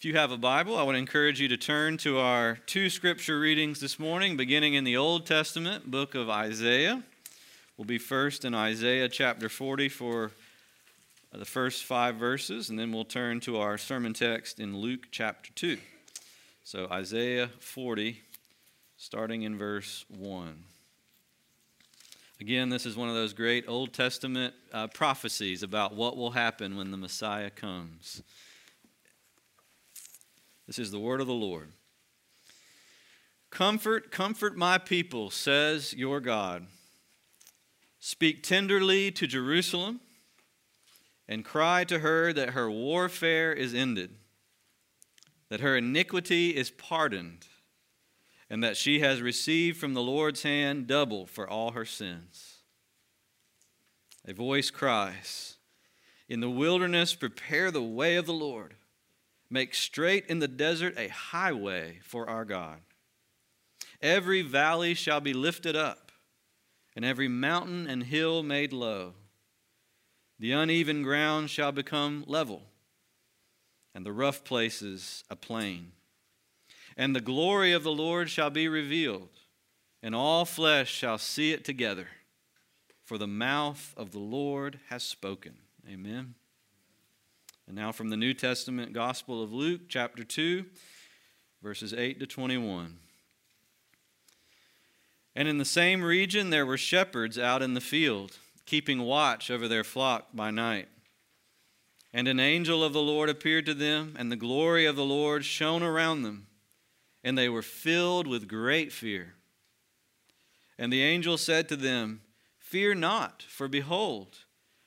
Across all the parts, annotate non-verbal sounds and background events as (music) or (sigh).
If you have a Bible, I would encourage you to turn to our two scripture readings this morning, beginning in the Old Testament book of Isaiah. We'll be first in Isaiah chapter 40 for the first five verses, and then we'll turn to our sermon text in Luke chapter 2. So, Isaiah 40, starting in verse 1. Again, this is one of those great Old Testament uh, prophecies about what will happen when the Messiah comes. This is the word of the Lord. Comfort, comfort my people, says your God. Speak tenderly to Jerusalem and cry to her that her warfare is ended, that her iniquity is pardoned, and that she has received from the Lord's hand double for all her sins. A voice cries, In the wilderness, prepare the way of the Lord Make straight in the desert a highway for our God. Every valley shall be lifted up, and every mountain and hill made low. The uneven ground shall become level, and the rough places a plain. And the glory of the Lord shall be revealed, and all flesh shall see it together, for the mouth of the Lord has spoken. Amen. And now from the New Testament Gospel of Luke, chapter 2, verses 8 to 21. And in the same region there were shepherds out in the field, keeping watch over their flock by night. And an angel of the Lord appeared to them, and the glory of the Lord shone around them, and they were filled with great fear. And the angel said to them, Fear not, for behold,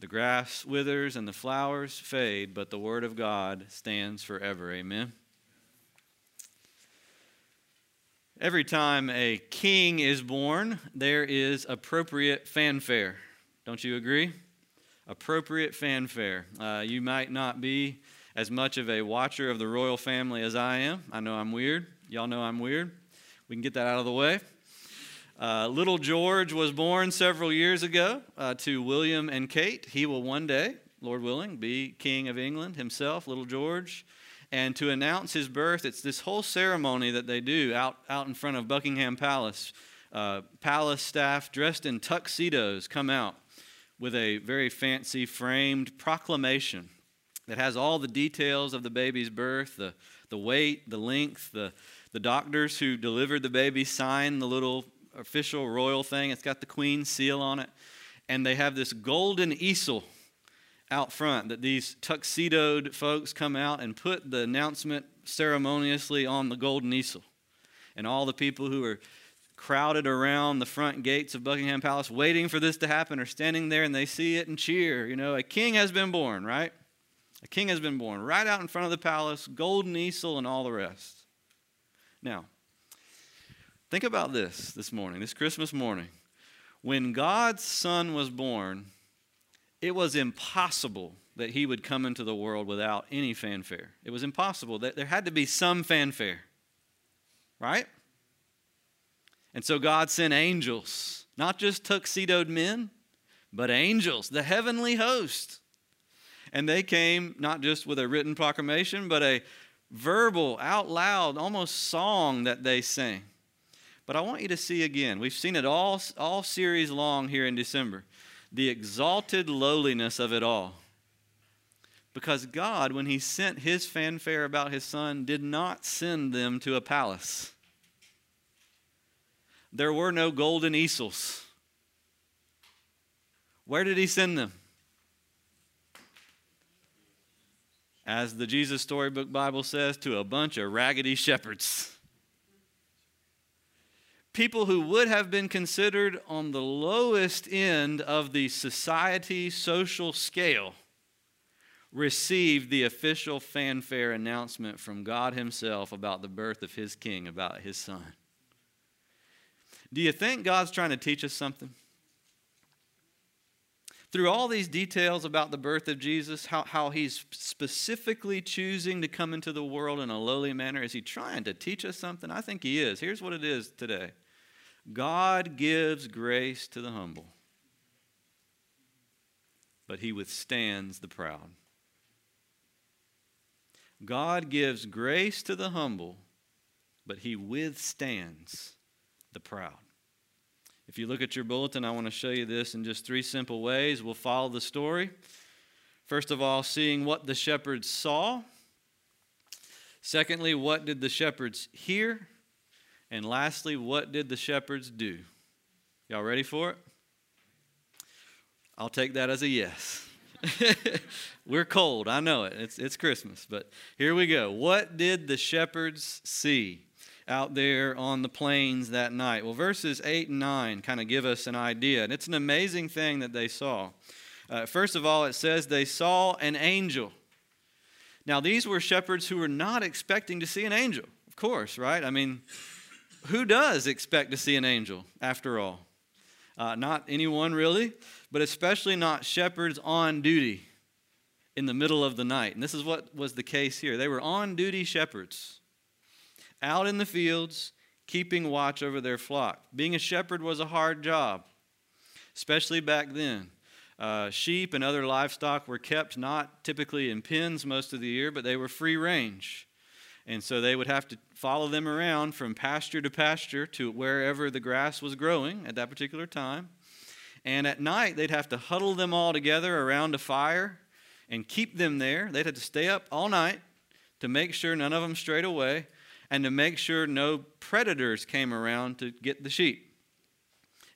The grass withers and the flowers fade, but the word of God stands forever. Amen. Every time a king is born, there is appropriate fanfare. Don't you agree? Appropriate fanfare. Uh, you might not be as much of a watcher of the royal family as I am. I know I'm weird. Y'all know I'm weird. We can get that out of the way. Uh, little George was born several years ago uh, to William and Kate. He will one day, Lord willing, be King of England himself, little George. And to announce his birth, it's this whole ceremony that they do out, out in front of Buckingham Palace. Uh, palace staff dressed in tuxedos come out with a very fancy framed proclamation that has all the details of the baby's birth the, the weight, the length, the, the doctors who delivered the baby sign the little official royal thing. It's got the queen's seal on it. And they have this golden easel out front that these tuxedoed folks come out and put the announcement ceremoniously on the golden easel. And all the people who are crowded around the front gates of Buckingham Palace waiting for this to happen are standing there and they see it and cheer. You know, a king has been born, right? A king has been born right out in front of the palace, golden easel and all the rest. Now, Think about this this morning, this Christmas morning. When God's Son was born, it was impossible that he would come into the world without any fanfare. It was impossible. that There had to be some fanfare, right? And so God sent angels, not just tuxedoed men, but angels, the heavenly host. And they came not just with a written proclamation, but a verbal, out loud, almost song that they sang. But I want you to see again, we've seen it all, all series long here in December, the exalted lowliness of it all. Because God, when He sent His fanfare about His Son, did not send them to a palace. There were no golden easels. Where did He send them? As the Jesus Storybook Bible says, to a bunch of raggedy shepherds people who would have been considered on the lowest end of the society social scale received the official fanfare announcement from God Himself about the birth of His King, about His Son. Do you think God's trying to teach us something? Through all these details about the birth of Jesus, how, how he's specifically choosing to come into the world in a lowly manner, is he trying to teach us something? I think he is. Here's what it is today God gives grace to the humble, but he withstands the proud. God gives grace to the humble, but he withstands the proud. If you look at your bulletin, I want to show you this in just three simple ways. We'll follow the story. First of all, seeing what the shepherds saw. Secondly, what did the shepherds hear? And lastly, what did the shepherds do? Y'all ready for it? I'll take that as a yes. (laughs) We're cold, I know it. It's, it's Christmas, but here we go. What did the shepherds see out there on the plains that night? Well, verses 8 and 9 kind of give us an idea, and it's an amazing thing that they saw. Uh, first of all, it says they saw an angel. Now, these were shepherds who were not expecting to see an angel, of course, right? I mean, who does expect to see an angel after all? Uh, not anyone really, but especially not shepherds on duty in the middle of the night. And this is what was the case here. They were on duty shepherds out in the fields, keeping watch over their flock. Being a shepherd was a hard job, especially back then. Uh, sheep and other livestock were kept not typically in pens most of the year, but they were free range. And so they would have to follow them around from pasture to pasture to wherever the grass was growing at that particular time. And at night, they'd have to huddle them all together around a fire and keep them there. They'd have to stay up all night to make sure none of them strayed away and to make sure no predators came around to get the sheep.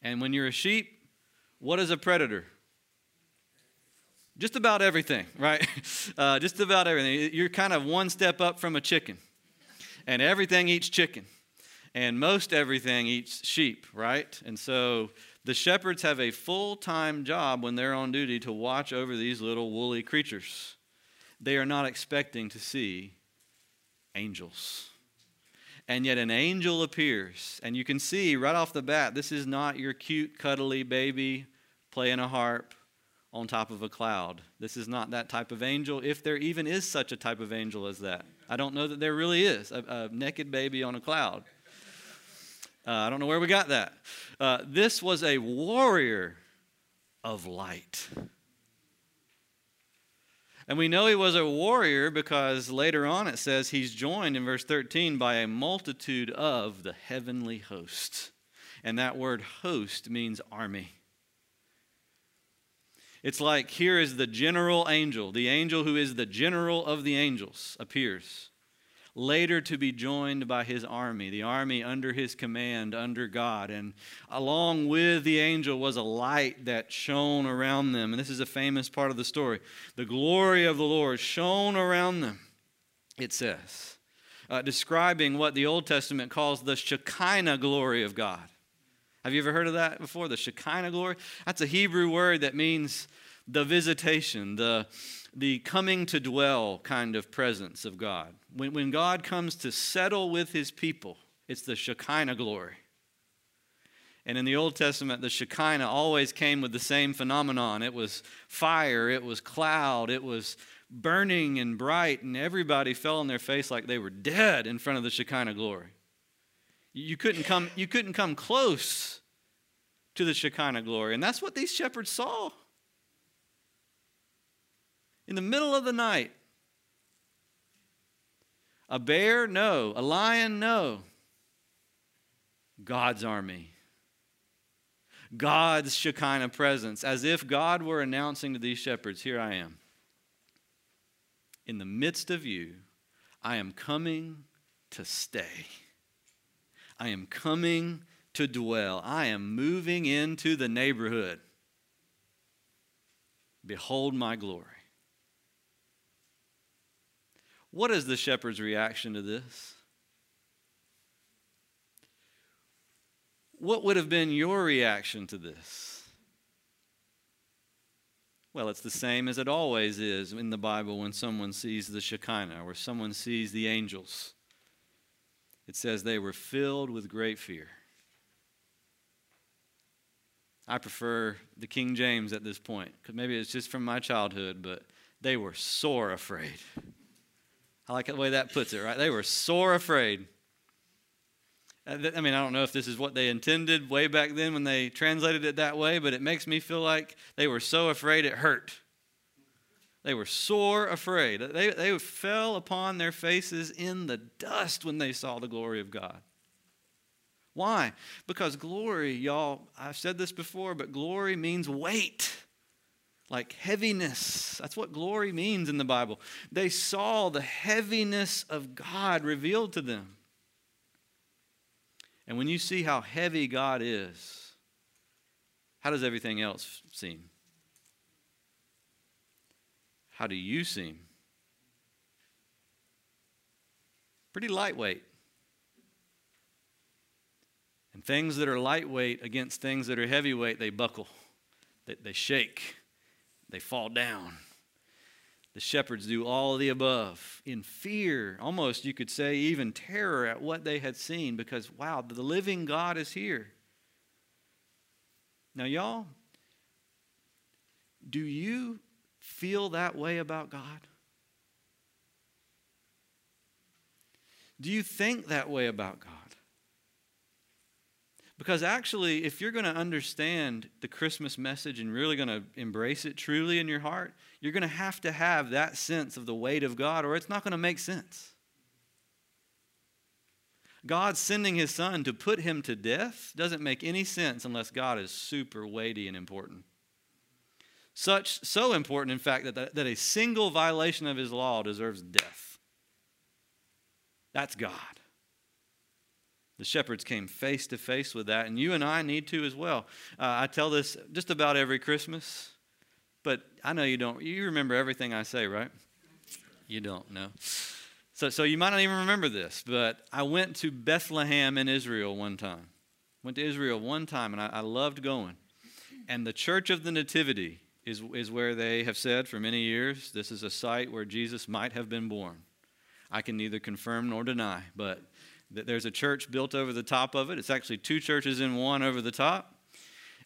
And when you're a sheep, what is a predator? Just about everything, (laughs) right? Uh, just about everything. You're kind of one step up from a chicken. And everything eats chicken. And most everything eats sheep, right? And so the shepherds have a full time job when they're on duty to watch over these little woolly creatures. They are not expecting to see angels. And yet an angel appears. And you can see right off the bat this is not your cute, cuddly baby playing a harp on top of a cloud. This is not that type of angel, if there even is such a type of angel as that. I don't know that there really is a, a naked baby on a cloud. Uh, I don't know where we got that. Uh, this was a warrior of light. And we know he was a warrior because later on it says he's joined in verse 13 by a multitude of the heavenly host. And that word host means army. It's like here is the general angel, the angel who is the general of the angels, appears. Later to be joined by his army, the army under his command, under God. And along with the angel was a light that shone around them. And this is a famous part of the story. The glory of the Lord shone around them, it says, uh, describing what the Old Testament calls the Shekinah glory of God. Have you ever heard of that before? The Shekinah glory? That's a Hebrew word that means the visitation, the, the coming to dwell kind of presence of God. When, when God comes to settle with his people, it's the Shekinah glory. And in the Old Testament, the Shekinah always came with the same phenomenon it was fire, it was cloud, it was burning and bright, and everybody fell on their face like they were dead in front of the Shekinah glory. You couldn't come, you couldn't come close to the Shekinah glory. And that's what these shepherds saw. In the middle of the night, a bear? No. A lion? No. God's army. God's Shekinah presence, as if God were announcing to these shepherds, Here I am. In the midst of you, I am coming to stay. I am coming to dwell. I am moving into the neighborhood. Behold my glory. What is the shepherd's reaction to this? What would have been your reaction to this? Well, it's the same as it always is in the Bible when someone sees the Shekinah or someone sees the angels. It says they were filled with great fear. I prefer the King James at this point, because maybe it's just from my childhood, but they were sore afraid. I like the way that puts it, right? They were sore afraid. Uh, I mean, I don't know if this is what they intended way back then when they translated it that way, but it makes me feel like they were so afraid it hurt. They were sore afraid. They, they fell upon their faces in the dust when they saw the glory of God. Why? Because glory, y'all, I've said this before, but glory means weight like heaviness. That's what glory means in the Bible. They saw the heaviness of God revealed to them. And when you see how heavy God is, how does everything else seem? How do you seem? Pretty lightweight. And things that are lightweight against things that are heavyweight, they buckle, they, they shake they fall down. The shepherds do all the above in fear, almost you could say even terror at what they had seen because, wow, the living God is here. Now, y'all, do you feel that way about God? Do you think that way about God? Because actually, if you're going to understand the Christmas message and really going to embrace it truly in your heart, you're going to have to have that sense of the weight of God, or it's not going to make sense. God sending his son to put him to death doesn't make any sense unless God is super weighty and important. Such so important, in fact, that, that a single violation of his law deserves death. That's God. The shepherds came face to face with that, and you and I need to as well. Uh, I tell this just about every Christmas, but I know you don't. You remember everything I say, right? You don't know. So, so you might not even remember this, but I went to Bethlehem in Israel one time. Went to Israel one time, and I, I loved going. And the Church of the Nativity is, is where they have said for many years this is a site where Jesus might have been born. I can neither confirm nor deny, but there's a church built over the top of it. It's actually two churches in one over the top.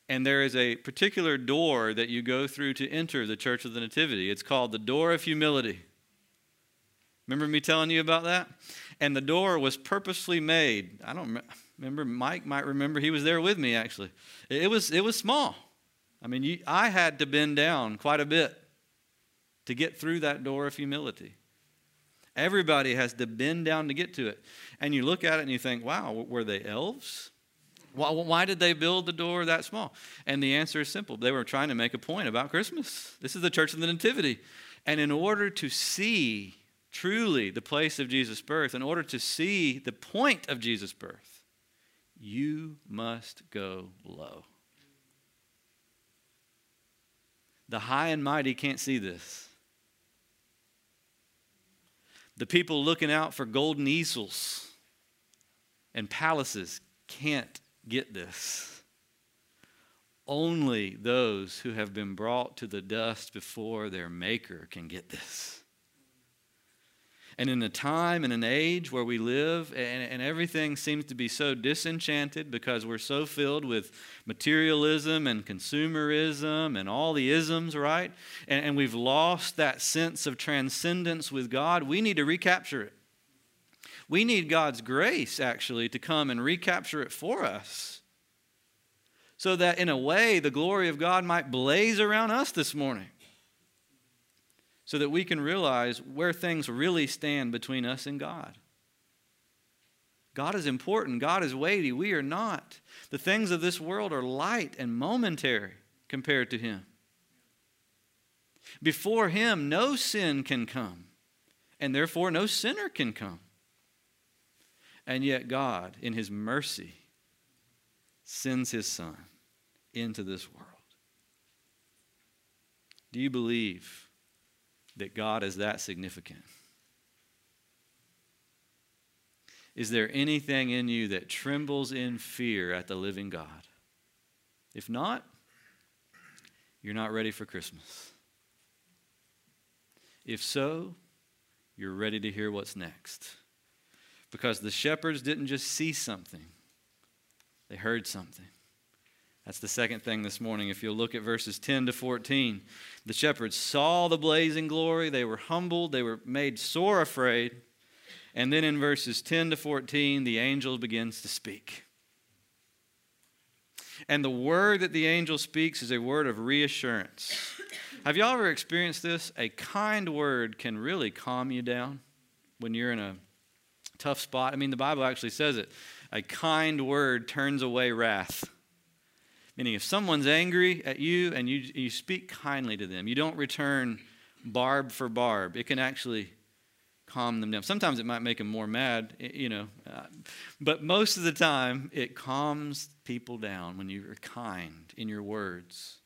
And there is a particular door that you go through to enter the Church of the Nativity. It's called the Door of Humility. Remember me telling you about that? And the door was purposely made. I don't remember. Mike might remember. He was there with me actually. It was it was small. I mean, you, I had to bend down quite a bit to get through that door of humility. Everybody has to bend down to get to it. And you look at it and you think, wow, were they elves? Why, why, did they build the door that small? And the answer is simple. They were trying to make a point about Christmas. This is the Church of the Nativity. And in order to see truly the place of Jesus' birth, in order to see the point of Jesus' birth, you must go low. The high and mighty can't see this. The people looking out for golden easels and palaces can't get this. Only those who have been brought to the dust before their Maker can get this. And in a time and an age where we live, and, and, everything seems to be so disenchanted because we're so filled with materialism and consumerism and all the isms, right? And, and we've lost that sense of transcendence with God, we need to recapture it. We need God's grace, actually, to come and recapture it for us. So that in a way, the glory of God might blaze around us this morning so that we can realize where things really stand between us and God. God is important, God is weighty, we are not. The things of this world are light and momentary compared to Him. Before Him, no sin can come, and therefore no sinner can come. And yet, God, in His mercy, sends His Son into this world. Do you believe that God is that significant? Is there anything in you that trembles in fear at the living God? If not, you're not ready for Christmas. If so, you're ready to hear what's next. Because the shepherds didn't just see something, they heard something. That's the second thing this morning. If you'll look at verses 10 to 14, the shepherds saw the blazing glory. They were humbled. They were made sore afraid. And then in verses 10 to 14, the angel begins to speak. And the word that the angel speaks is a word of reassurance. Have you all ever experienced this? A kind word can really calm you down when you're in a tough spot. I mean, the Bible actually says it. A kind word turns away wrath. Meaning, if someone's angry at you and you, you speak kindly to them, you don't return barb for barb, it can actually calm them down. Sometimes it might make them more mad, you know, uh, but most of the time it calms people down when you're kind in your words.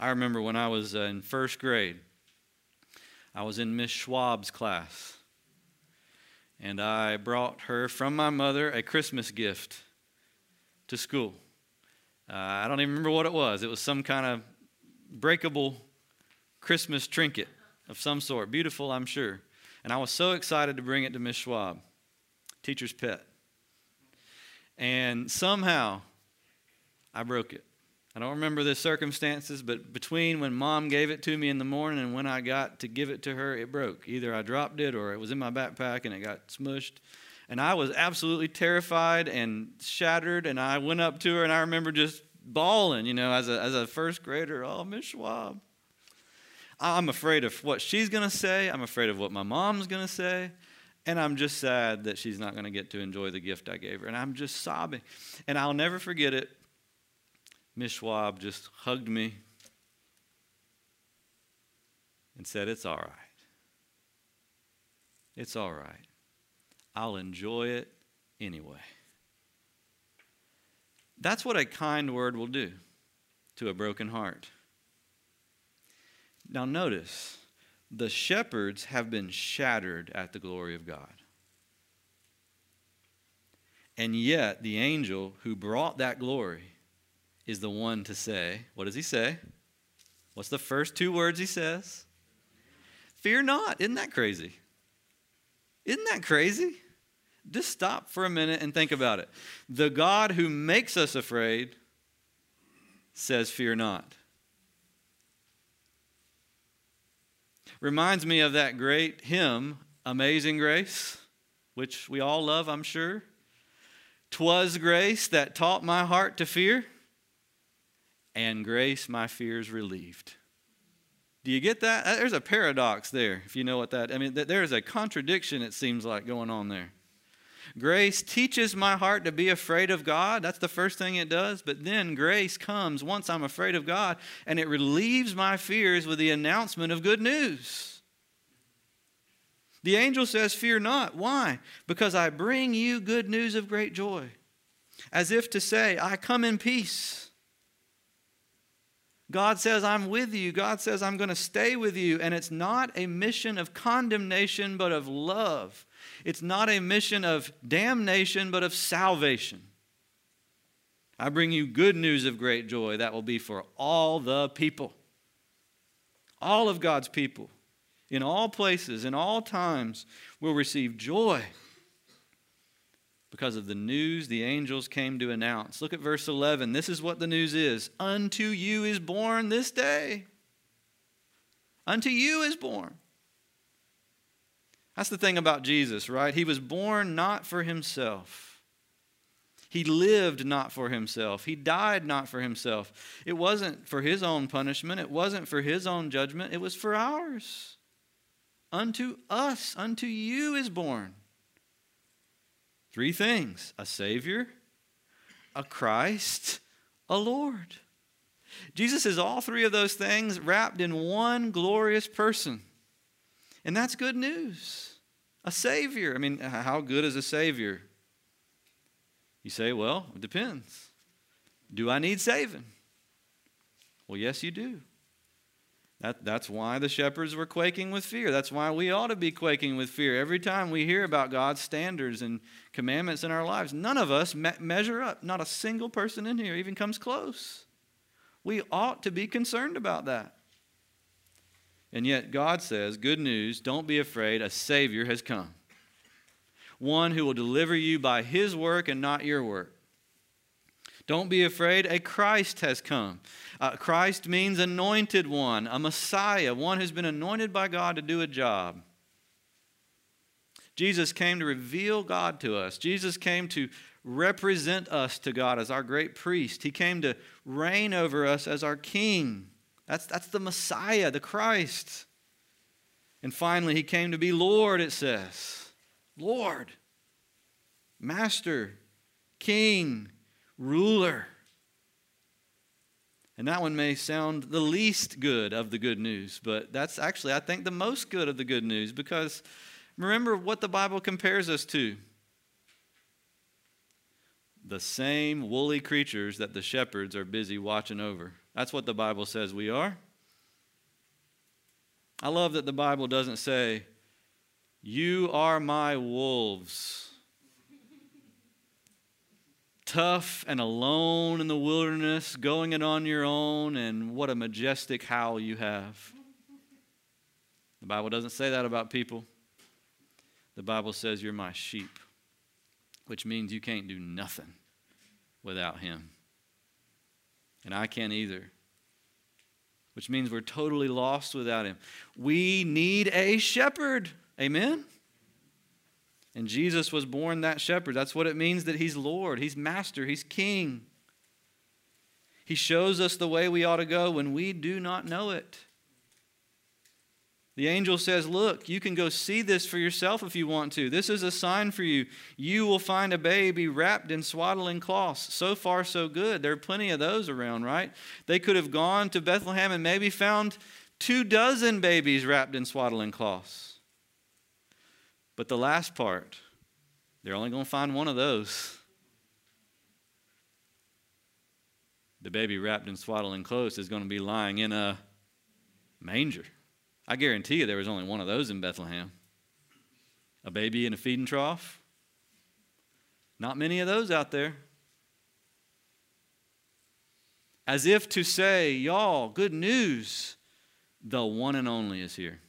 I remember when I was uh, in first grade, I was in Miss Schwab's class, and I brought her from my mother a Christmas gift to school. Uh, I don't even remember what it was. It was some kind of breakable Christmas trinket of some sort. Beautiful, I'm sure. And I was so excited to bring it to Miss Schwab, teacher's pet. And somehow I broke it. I don't remember the circumstances, but between when mom gave it to me in the morning and when I got to give it to her, it broke. Either I dropped it or it was in my backpack and it got smushed. And I was absolutely terrified and shattered. And I went up to her and I remember just bawling, you know, as a, as a first grader. Oh, Miss Schwab. I'm afraid of what she's going to say. I'm afraid of what my mom's going to say. And I'm just sad that she's not going to get to enjoy the gift I gave her. And I'm just sobbing. And I'll never forget it. Miss Schwab just hugged me and said, It's all right. It's all right. I'll enjoy it anyway. That's what a kind word will do to a broken heart. Now, notice the shepherds have been shattered at the glory of God. And yet, the angel who brought that glory is the one to say, What does he say? What's the first two words he says? Fear not. Isn't that crazy? Isn't that crazy? Just stop for a minute and think about it. The God who makes us afraid says, Fear not. Reminds me of that great hymn, Amazing Grace, which we all love, I'm sure. Twas grace that taught my heart to fear, and grace my fears relieved. Do you get that? Uh, there's a paradox there, if you know what that I mean, there's a contradiction, it seems like, going on there. Grace teaches my heart to be afraid of God. That's the first thing it does. But then grace comes once I'm afraid of God and it relieves my fears with the announcement of good news. The angel says, Fear not. Why? Because I bring you good news of great joy. As if to say, I come in peace. God says, I'm with you. God says, I'm going to stay with you. And it's not a mission of condemnation, but of love it's not a mission of damnation, but of salvation. I bring you good news of great joy that will be for all the people, all of God's people in all places, in all times, will receive joy because of the news the angels came to announce. Look at verse 11. This is what the news is Unto you is born this day. Unto you is born. That's the thing about Jesus, right? He was born not for himself. He lived not for himself. He died not for himself. It wasn't for his own punishment. It wasn't for his own judgment. It was for ours. Unto us, unto you is born Three things a Savior, a Christ, a Lord. Jesus is all three of those things wrapped in one glorious person. And that's good news. A Savior. I mean, how good is a Savior? You say, well, it depends. Do I need saving? Well, yes, you do. That, that's why the shepherds were quaking with fear. That's why we ought to be quaking with fear every time we hear about God's standards and commandments in our lives. None of us me- measure up. Not a single person in here even comes close. We ought to be concerned about that. And yet, God says, Good news, don't be afraid, a Savior has come. One who will deliver you by His work and not your work. Don't be afraid, a Christ has come. Uh, Christ means anointed one, a Messiah, one who's been anointed by God to do a job. Jesus came to reveal God to us. Jesus came to represent us to God as our great priest. He came to reign over us as our king. That's, that's the Messiah, the Christ. And finally, he came to be Lord, it says. Lord, Master, King, Ruler. And that one may sound the least good of the good news, but that's actually, I think, the most good of the good news because remember what the Bible compares us to the same woolly creatures that the shepherds are busy watching over. That's what the Bible says we are. I love that the Bible doesn't say, You are my wolves tough and alone in the wilderness, going it on your own, and what a majestic howl you have. The Bible doesn't say that about people. The Bible says, You're my sheep, which means you can't do nothing without Him. And I can't either, which means we're totally lost without Him. We need a shepherd. Amen? And Jesus was born that shepherd. That's what it means that he's Lord, he's master, he's king. He shows us the way we ought to go when we do not know it. The angel says, Look, you can go see this for yourself if you want to. This is a sign for you. You will find a baby wrapped in swaddling cloths. So far, so good. There are plenty of those around, right? They could have gone to Bethlehem and maybe found two dozen babies wrapped in swaddling cloths. But the last part, they're only going to find one of those. The baby wrapped in swaddling clothes is going to be lying in a manger. I guarantee you there was only one of those in Bethlehem. A baby in a feeding trough. Not many of those out there. As if to say, y'all, good news, the one and only is here.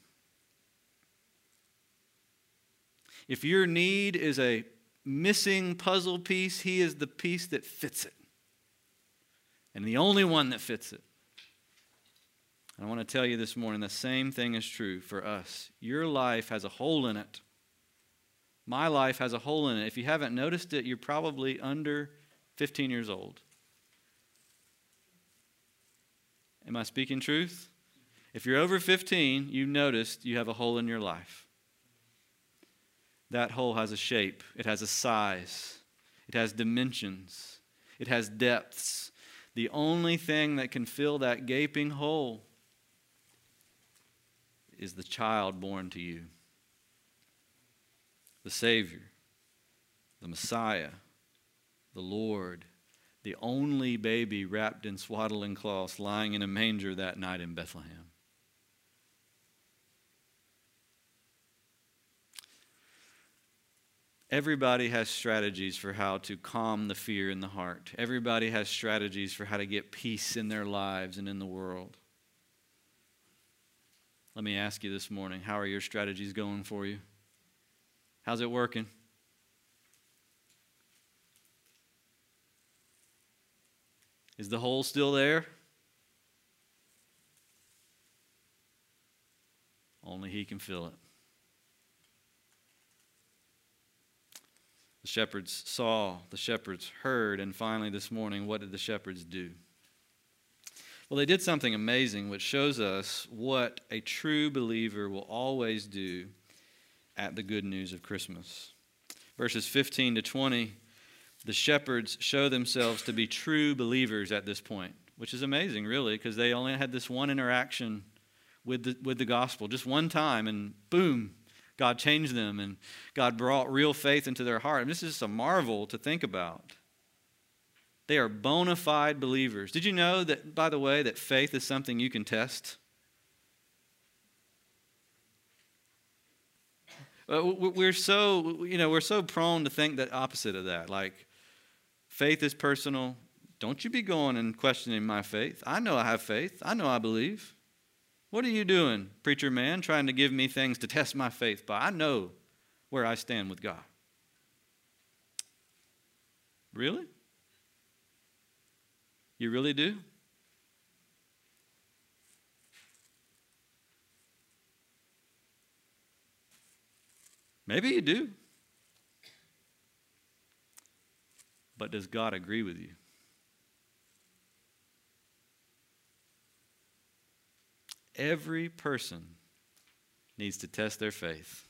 If your need is a missing puzzle piece, He is the piece that fits it. And the only one that fits it. And I want to tell you this morning the same thing is true for us. Your life has a hole in it. My life has a hole in it. If you haven't noticed it, you're probably under 15 years old. Am I speaking truth? If you're over 15, you've noticed you have a hole in your life that hole has a shape, it has a size, it has dimensions, it has depths. The only thing that can fill that gaping hole is the child born to you, the Savior, the Messiah, the Lord, the only baby wrapped in swaddling cloths lying in a manger that night in Bethlehem. Everybody has strategies for how to calm the fear in the heart. Everybody has strategies for how to get peace in their lives and in the world. Let me ask you this morning how are your strategies going for you? How's it working? Is the hole still there? Only He can fill it. The shepherds saw, the shepherds heard, and finally this morning, what did the shepherds do? Well, they did something amazing, which shows us what a true believer will always do at the good news of Christmas. Verses 15 to 20, the shepherds show themselves to be true believers at this point, which is amazing, really, because they only had this one interaction with the, with the gospel, just one time, and boom, God changed them and God brought real faith into their heart. And this is just a marvel to think about. They are bona fide believers. Did you know that, by the way, that faith is something you can test? We're so, you know, we're so prone to think that opposite of that. Like, faith is personal. Don't you be going and questioning my faith. I know I have faith. I know I believe. What are you doing, preacher man, trying to give me things to test my faith by? I know where I stand with God. Really? You really do? Maybe you do. But does God agree with you? Every person needs to test their faith.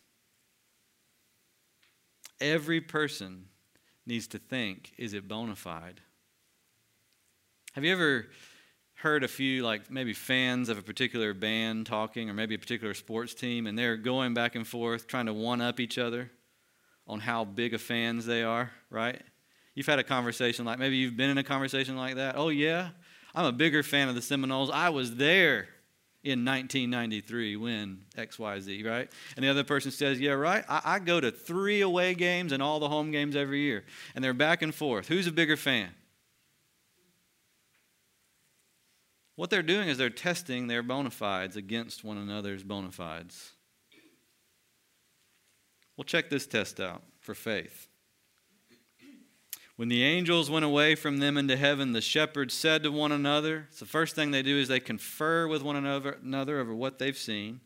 Every person needs to think is it bona fide? Have you ever heard a few, like maybe fans of a particular band talking, or maybe a particular sports team, and they're going back and forth trying to one up each other on how big of fans they are, right? You've had a conversation like maybe you've been in a conversation like that. Oh, yeah, I'm a bigger fan of the Seminoles. I was there in 1993 when XYZ, right? And the other person says, Yeah, right. I, I go to three away games and all the home games every year. And they're back and forth. Who's a bigger fan? What they're doing is they're testing their bona fides against one another's bona fides. Well, check this test out for faith. When the angels went away from them into heaven, the shepherds said to one another, it's the first thing they do is they confer with one another, over what they've seen.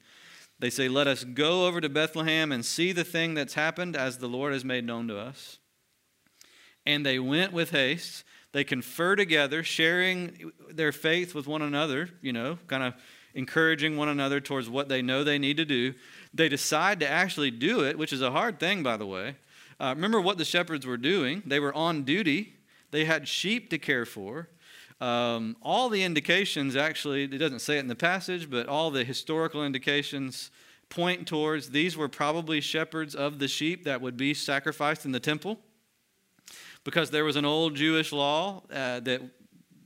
They say, Let us go over to Bethlehem and see the thing that's happened as the Lord has made known to us. And they went with haste. They confer together, sharing their faith with one another, you know, kind of encouraging one another towards what they know they need to do. They decide to actually do it, which is a hard thing, by the way. Uh, remember what the shepherds were doing. They were on duty, they had sheep to care for. Um, all the indications, actually, it doesn't say it in the passage, but all the historical indications point towards these were probably shepherds of the sheep that would be sacrificed in the temple because there was an old Jewish law uh, that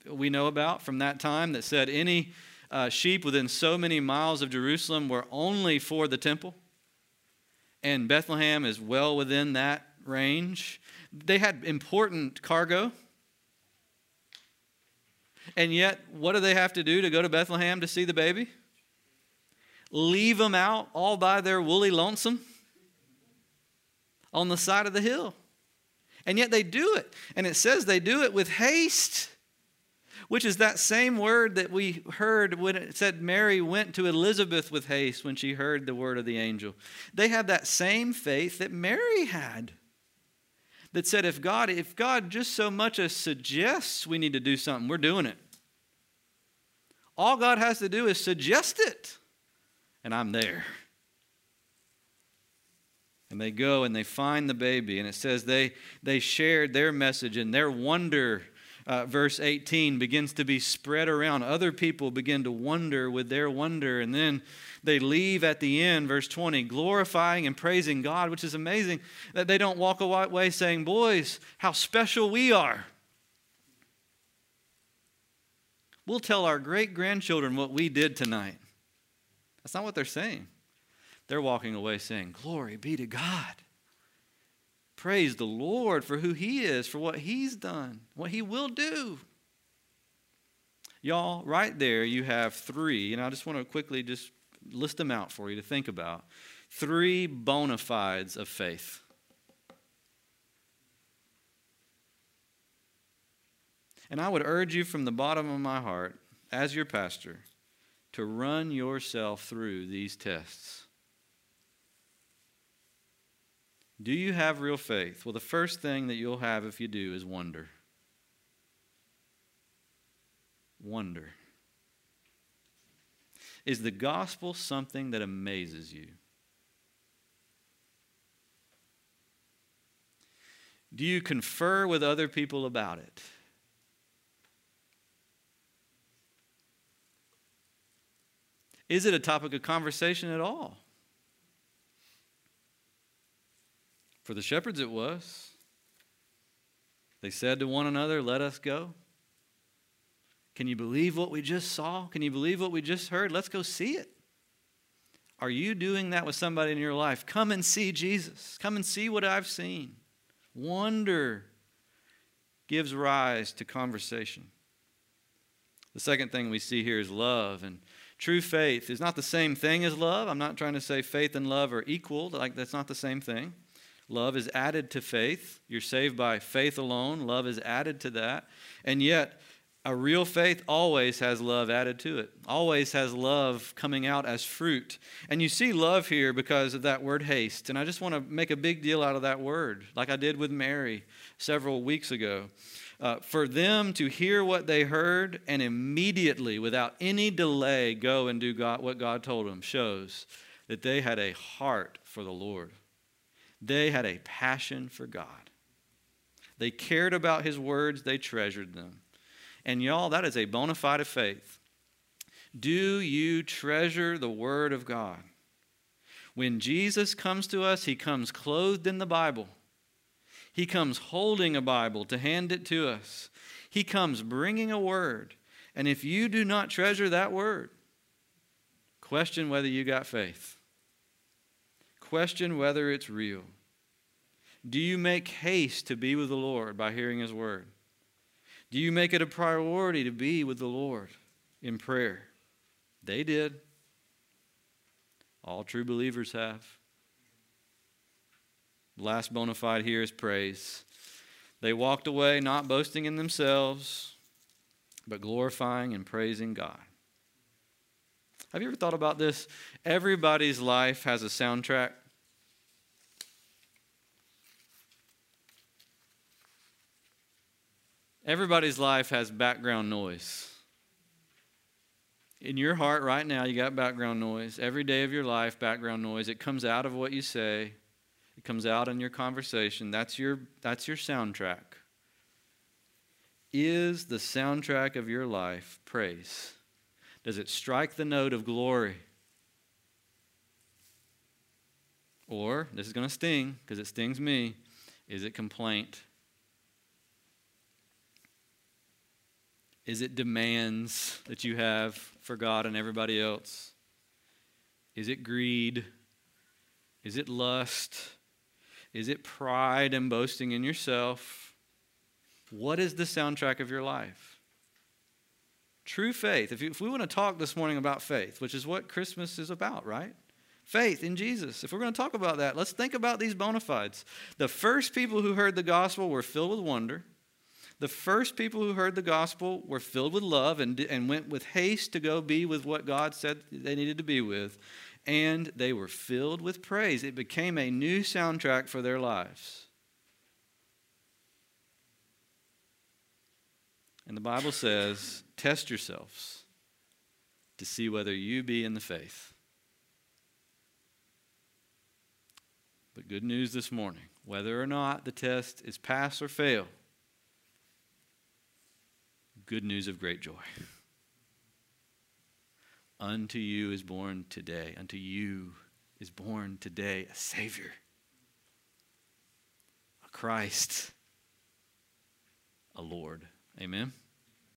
we know about from that time that said any uh, sheep within so many miles of Jerusalem were only for the temple and Bethlehem is well within that range. They had important cargo. And yet, what do they have to do to go to Bethlehem to see the baby? Leave them out all by their woolly lonesome on the side of the hill. And yet they do it. And it says they do it with haste which is that same word that we heard when it said Mary went to Elizabeth with haste when she heard the word of the angel. They have that same faith that Mary had. That said, if God, if God just so much as suggests we need to do something, we're doing it. All God has to do is suggest it, and I'm there. And they go and they find the baby, and it says they, they shared their message and their wonder uh, verse 18 begins to be spread around. Other people begin to wonder with their wonder, and then they leave at the end, verse 20, glorifying and praising God, which is amazing that they don't walk away saying, Boys, how special we are. We'll tell our great grandchildren what we did tonight. That's not what they're saying. They're walking away saying, Glory be to God. Praise the Lord for who He is, for what He's done, what He will do. Y'all, right there, you have three, and I just want to quickly just list them out for you to think about. Three bona fides of faith. And I would urge you from the bottom of my heart, as your pastor, to run yourself through these tests. Do you have real faith? Well, the first thing that you'll have if you do is wonder. Wonder. Is the gospel something that amazes you? Do you confer with other people about it? Is it a topic of conversation at all? For the shepherds, it was. They said to one another, Let us go. Can you believe what we just saw? Can you believe what we just heard? Let's go see it. Are you doing that with somebody in your life? Come and see Jesus. Come and see what I've seen. Wonder gives rise to conversation. The second thing we see here is love. And True faith is not the same thing as love. I'm not trying to say faith and love are equal, like that's not the same thing. Love is added to faith. You're saved by faith alone. Love is added to that. And yet, a real faith always has love added to it, always has love coming out as fruit. And you see love here because of that word haste. And I just want to make a big deal out of that word, like I did with Mary several weeks ago uh, for them to hear what they heard and immediately, without any delay, go and do God, what God told them shows that they had a heart for the Lord. They had a passion for God. They cared about His words, they treasured them. And y'all, that is a bona fide faith. Do you treasure the Word of God? When Jesus comes to us, He comes clothed in the Bible. He comes holding a Bible to hand it to us. He comes bringing a word. And if you do not treasure that word, question whether you got faith. Question whether it's real. Do you make haste to be with the Lord by hearing His word? Do you make it a priority to be with the Lord in prayer? They did. All true believers have. Last bona fide here is praise. They walked away not boasting in themselves, but glorifying and praising God. Have you ever thought about this? Everybody's life has a soundtrack. Everybody's life has background noise. In your heart right now, you got background noise. Every day of your life, background noise. It comes out of what you say, it comes out in your conversation. That's your, that's your soundtrack. Is the soundtrack of your life praise? Does it strike the note of glory? Or, this is going to sting because it stings me, is it complaint? Is it demands that you have for God and everybody else? Is it greed? Is it lust? Is it pride and boasting in yourself? What is the soundtrack of your life? True faith. If, if we want to talk this morning about faith, which is what Christmas is about, right? Faith in Jesus. If we're going to talk about that, let's think about these bona fides. The first people who heard the gospel were filled with wonder. The first people who heard the gospel were filled with love and, and went with haste to go be with what God said they needed to be with and they were filled with praise. It became a new soundtrack for their lives. And the Bible says, test yourselves to see whether you be in the faith. But good news this morning whether or not the test is pass or fail, good news of great joy. Unto you is born today, unto you is born today a Savior, a Christ, a Lord. Amen.